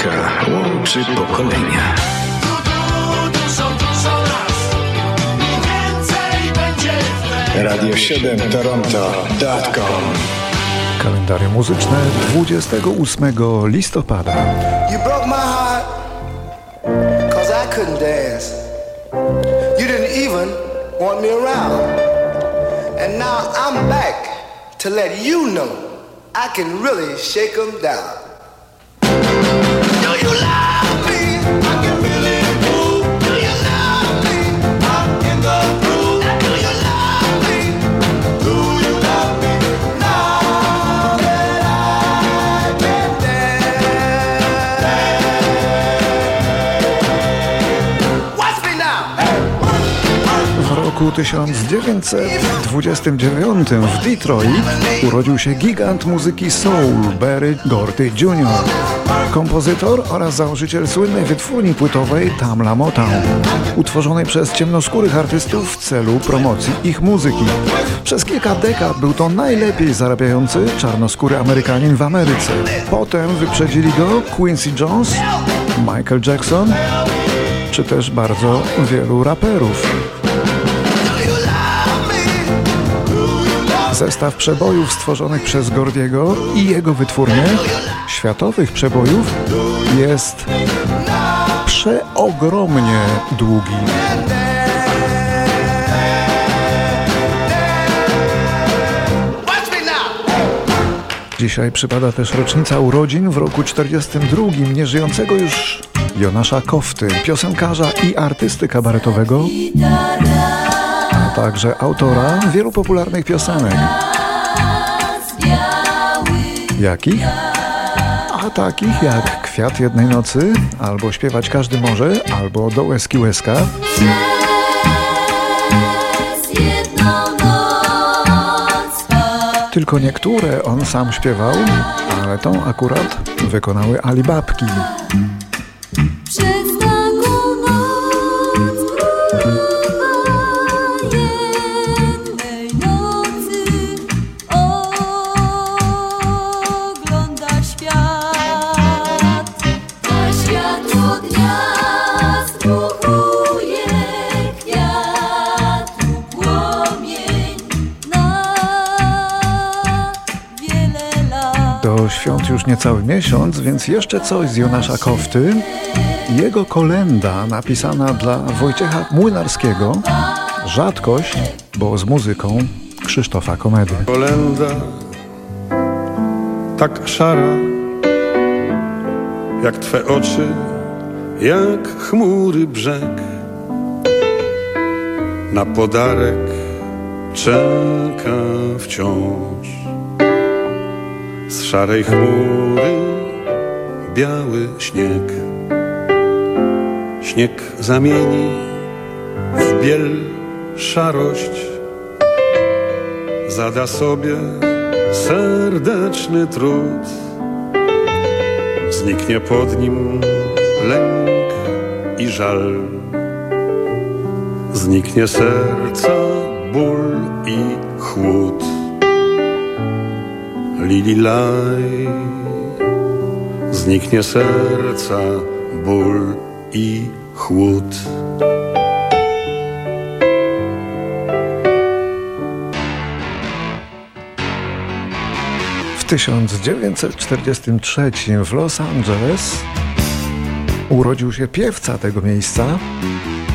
Muzyka łączy pokolenia. Radio 7 Toronto.com Kalendarium muzyczne 28 listopada. You broke my heart cause I couldn't dance. You didn't even want me around. And now I'm back to let you know I can really shake them down. Do you love me? Roku 1929 w Detroit urodził się gigant muzyki soul Barry Gordy Jr. Kompozytor oraz założyciel słynnej wytwórni płytowej Tamla Motown, utworzonej przez ciemnoskórych artystów w celu promocji ich muzyki. Przez kilka dekad był to najlepiej zarabiający czarnoskóry Amerykanin w Ameryce. Potem wyprzedzili go Quincy Jones, Michael Jackson, czy też bardzo wielu raperów. Zestaw przebojów stworzonych przez Gordiego i jego wytwórnię, światowych przebojów, jest przeogromnie długi. Dzisiaj przypada też rocznica urodzin w roku 42 nieżyjącego już Jonasza Kofty, piosenkarza i artysty kabaretowego, także autora wielu popularnych piosenek. Jakich? A takich jak Kwiat jednej nocy, albo Śpiewać każdy może, albo Do łezki łezka, tylko niektóre on sam śpiewał, ale tą akurat wykonały Alibabki. Do świąt już niecały miesiąc, więc jeszcze coś z Jonasza Kofty. Jego kolenda napisana dla Wojciecha Młynarskiego. Rzadkość, bo z muzyką Krzysztofa Komedy. Kolenda tak szara Jak twe oczy, jak chmury brzeg. Na podarek czeka wciąż. Z szarej chmury biały śnieg. Śnieg zamieni w biel szarość. Zada sobie serdeczny trud Zniknie pod nim lęk i żal. Zniknie serca ból i chłód. Lili laj. Zniknie serca ból i chłód 1943 w Los Angeles urodził się piewca tego miejsca,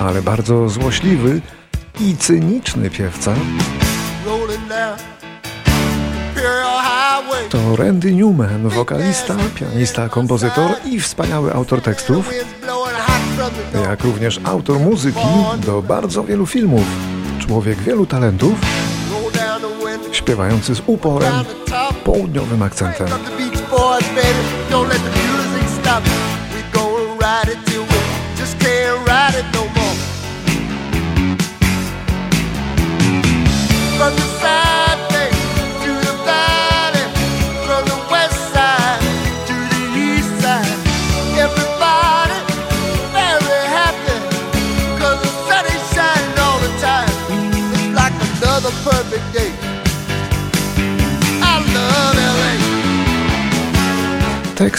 ale bardzo złośliwy i cyniczny piewca. To Randy Newman, wokalista, pianista, kompozytor i wspaniały autor tekstów, jak również autor muzyki do bardzo wielu filmów. Człowiek wielu talentów, śpiewający z uporem. Południowym akcentem.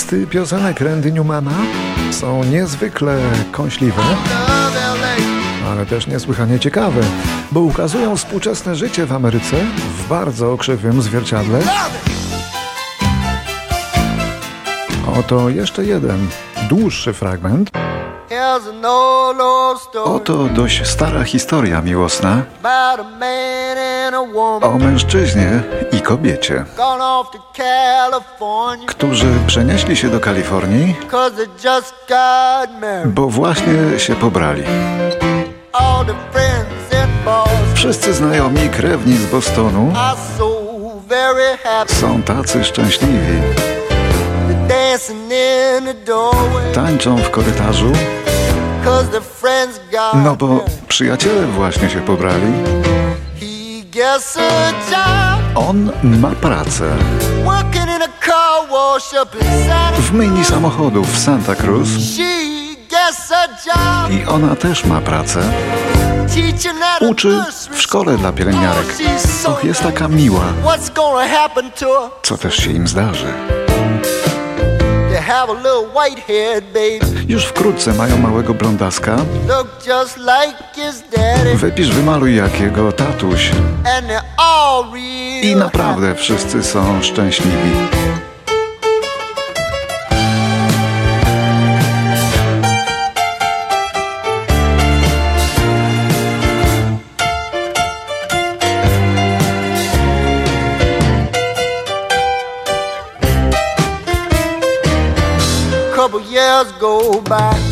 Teksty piosenek Randy Newmana są niezwykle kąśliwe, ale też niesłychanie ciekawe, bo ukazują współczesne życie w Ameryce w bardzo krzywym zwierciadle. Oto jeszcze jeden, dłuższy fragment. Story. Oto dość stara historia miłosna o mężczyźnie i kobiecie, którzy przenieśli się do Kalifornii, bo właśnie się pobrali. Wszyscy znajomi krewni z Bostonu są tacy szczęśliwi. Tańczą w korytarzu, no bo przyjaciele właśnie się pobrali. On ma pracę w myjni samochodów w Santa Cruz i ona też ma pracę. Uczy w szkole dla pielęgniarek. so Och, jest taka miła, co też się im zdarzy. Już wkrótce mają małego blondaska. Look just like his daddy. Wypisz, wymaluj jak jego tatuś. And they're all real. I naprawdę wszyscy są szczęśliwi.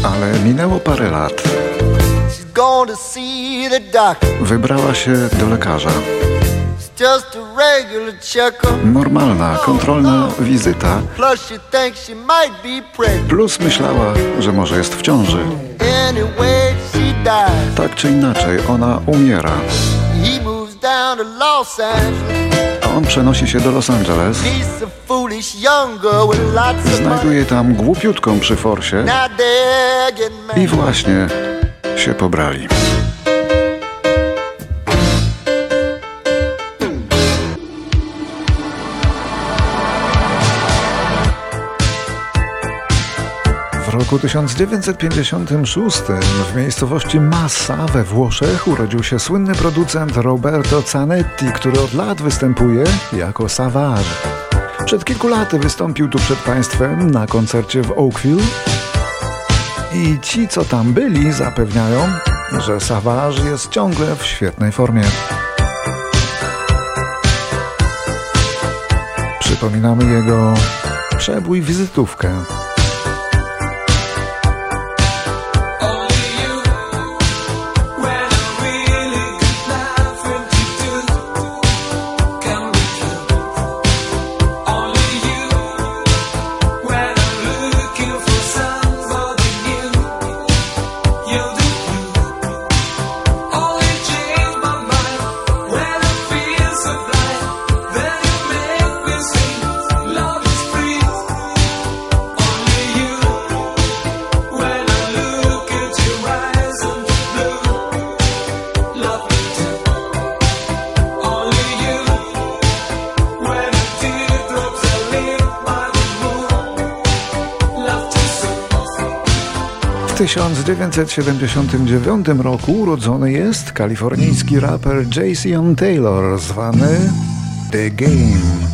Ale minęło parę lat. She's gone to see the doctor. Wybrała się do lekarza. It's just a regular checkup. Normalna, kontrolna wizyta. Plus, she thinks she might be pregnant. Plus myślała, że może jest w ciąży. Tak czy inaczej, ona umiera. On przenosi się do Los Angeles. Znajduje tam głupiutką przy forsie. I właśnie się pobrali. Roku 1956 w miejscowości Massa we Włoszech urodził się słynny producent Roberto Zanetti, który od lat występuje jako Savage. Przed kilku laty wystąpił tu przed państwem na koncercie w Oakville i ci, co tam byli, zapewniają, że Savage jest ciągle w świetnej formie. Przypominamy jego przebój wizytówkę. 1979 roku urodzony jest kalifornijski raper Jason Taylor, zwany The Game.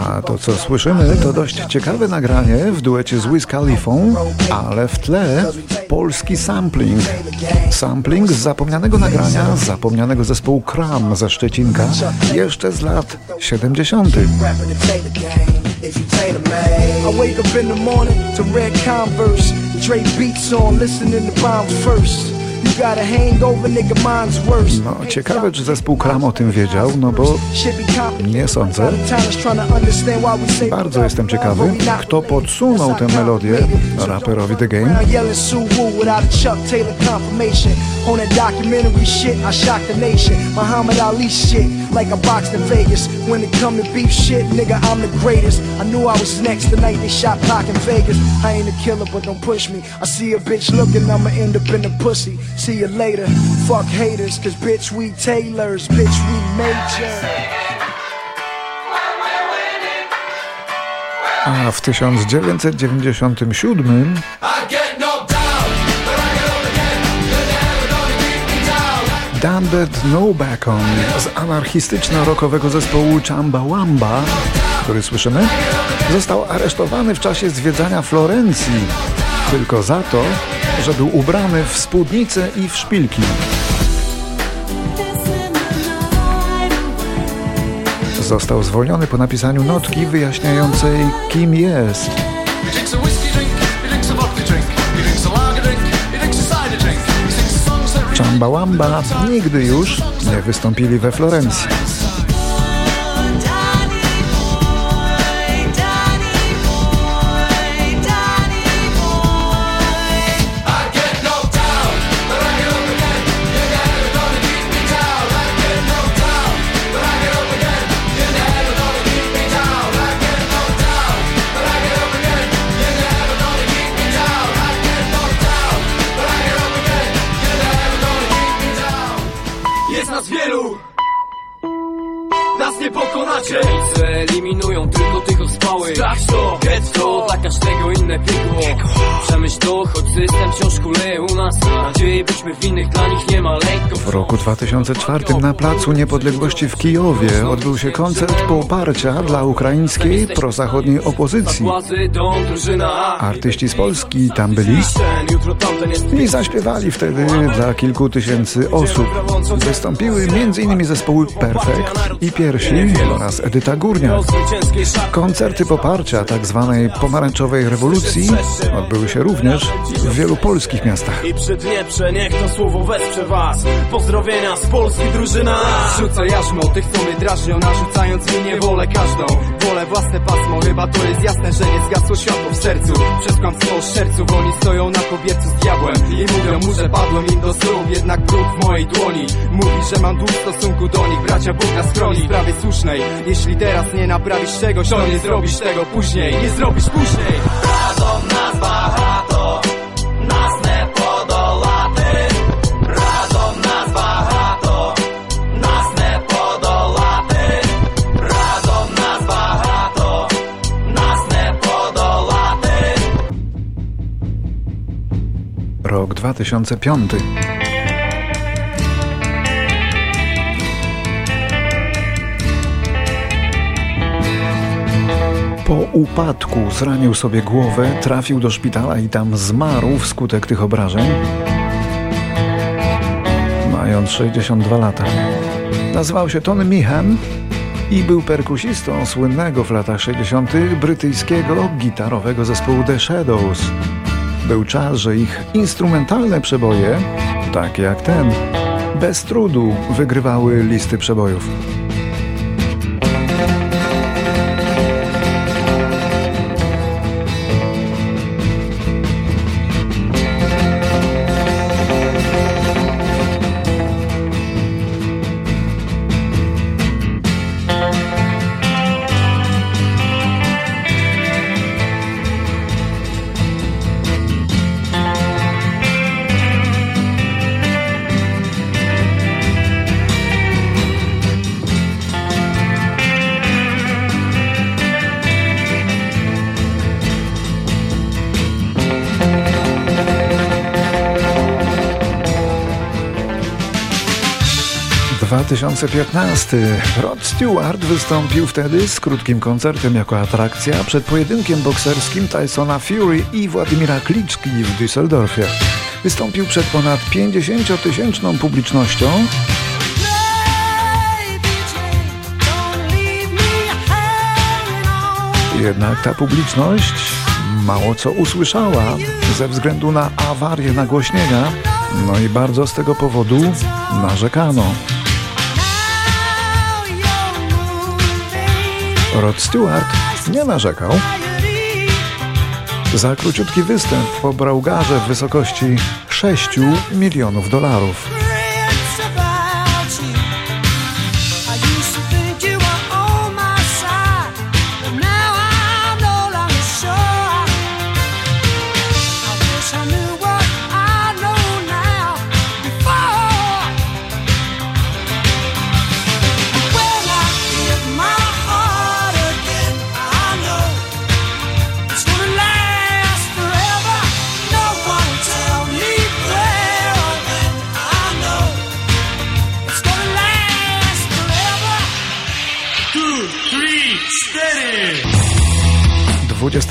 A to, co słyszymy, to dość ciekawe nagranie w duecie z Wiz Khalifą, ale w tle polski sampling. Sampling z zapomnianego nagrania zapomnianego zespołu Kram ze Szczecinka, jeszcze z lat 70. Rapping the Taylor gang. If you Taylor made. I wake up in the morning to red Converse. Dre beats on, listening to bombs first. No, ciekawe, czy zespół Kram o tym wiedział, no bo nie sądzę. Bardzo jestem ciekawy, kto podsunął tę melodię raperowi The Game. Yelling Sue Woo without a Chuck Taylor confirmation. On that documentary shit, I shocked the nation. Muhammad Ali shit, like I boxed in Vegas. When it come to beef shit, nigga, I'm the greatest. I knew I was next the night they shot Pac in Vegas. I ain't a killer, but don't push me. I see a bitch looking, I'ma end up in the pussy. See you later. Fuck haters, cause bitch, we tailors. Bitch, we major. A w 1997 Dambed No Back On z anarchistyczno-rockowego zespołu Chamba który słyszymy, został aresztowany w czasie zwiedzania Florencji tylko za to, że był ubrany w spódnicę i w szpilki. Został zwolniony po napisaniu notki wyjaśniającej kim jest. Chambawamba nigdy już nie wystąpili we Florencji. To, choć system wciąż kuleje u nas Nadzieję byśmy w innych dla nich nie ma lekko W roku 2004 na Placu Niepodległości w Kijowie odbył się koncert poparcia dla ukraińskiej prozachodniej opozycji. Artyści z Polski tam byli i zaśpiewali wtedy dla kilku tysięcy osób. Wystąpiły m.in. zespoły Perfekt i Piersi oraz Edyta Górniak. Koncerty poparcia tzw. pomarańczowej rewolucji odbyły się również w wielu polskich miastach. I przy Dnieprze niech to słowo wesprze was. Pozdrowienia z Polski drużyna. Rzuca jarzmo tych co mnie drażnią Narzucając mi niewolę każdą. Wolę własne pasmo Chyba to jest jasne, że nie zgasło światło w sercu. Przez kłamstwo szerców Oni stoją na kobiercu z diabłem. I mówią mu, że padłem im do stóp Jednak brud w mojej dłoni. Mówi, że mam dług w stosunku do nich Bracia Bóg nas chroni w sprawie słusznej. Jeśli teraz nie naprawisz czegoś To nie zrobisz tego później. Nie zrobisz później. Razem nas 2005. Po upadku zranił sobie głowę, trafił do szpitala i tam zmarł wskutek tych obrażeń, mając 62 lata. Nazywał się Tony Meehan i był perkusistą słynnego w latach 60. brytyjskiego gitarowego zespołu The Shadows. Był czas, że ich instrumentalne przeboje, takie jak ten, bez trudu wygrywały listy przebojów. 2015 Rod Stewart wystąpił wtedy z krótkim koncertem jako atrakcja przed pojedynkiem bokserskim Tysona Fury i Władimira Kliczki w Düsseldorfie. Wystąpił przed ponad 50-tysięczną publicznością Jednak ta publiczność mało co usłyszała ze względu na awarię nagłośnienia, no i bardzo z tego powodu narzekano. Rod Stewart nie narzekał. Za króciutki występ pobrał garze w wysokości 6 milionów dolarów.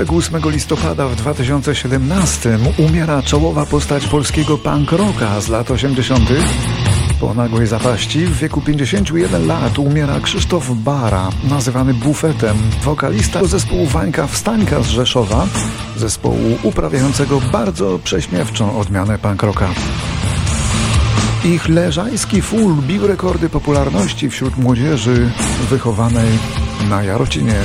28 listopada w 2017 umiera czołowa postać polskiego punk rocka z lat 80. Po nagłej zapaści w wieku 51 lat umiera Krzysztof Bara, nazywany Bufetem, wokalista zespołu Wańka Wstańka z Rzeszowa, zespołu uprawiającego bardzo prześmiewczą odmianę punk rocka. Ich leżajski full bił rekordy popularności wśród młodzieży wychowanej na Jarocinie.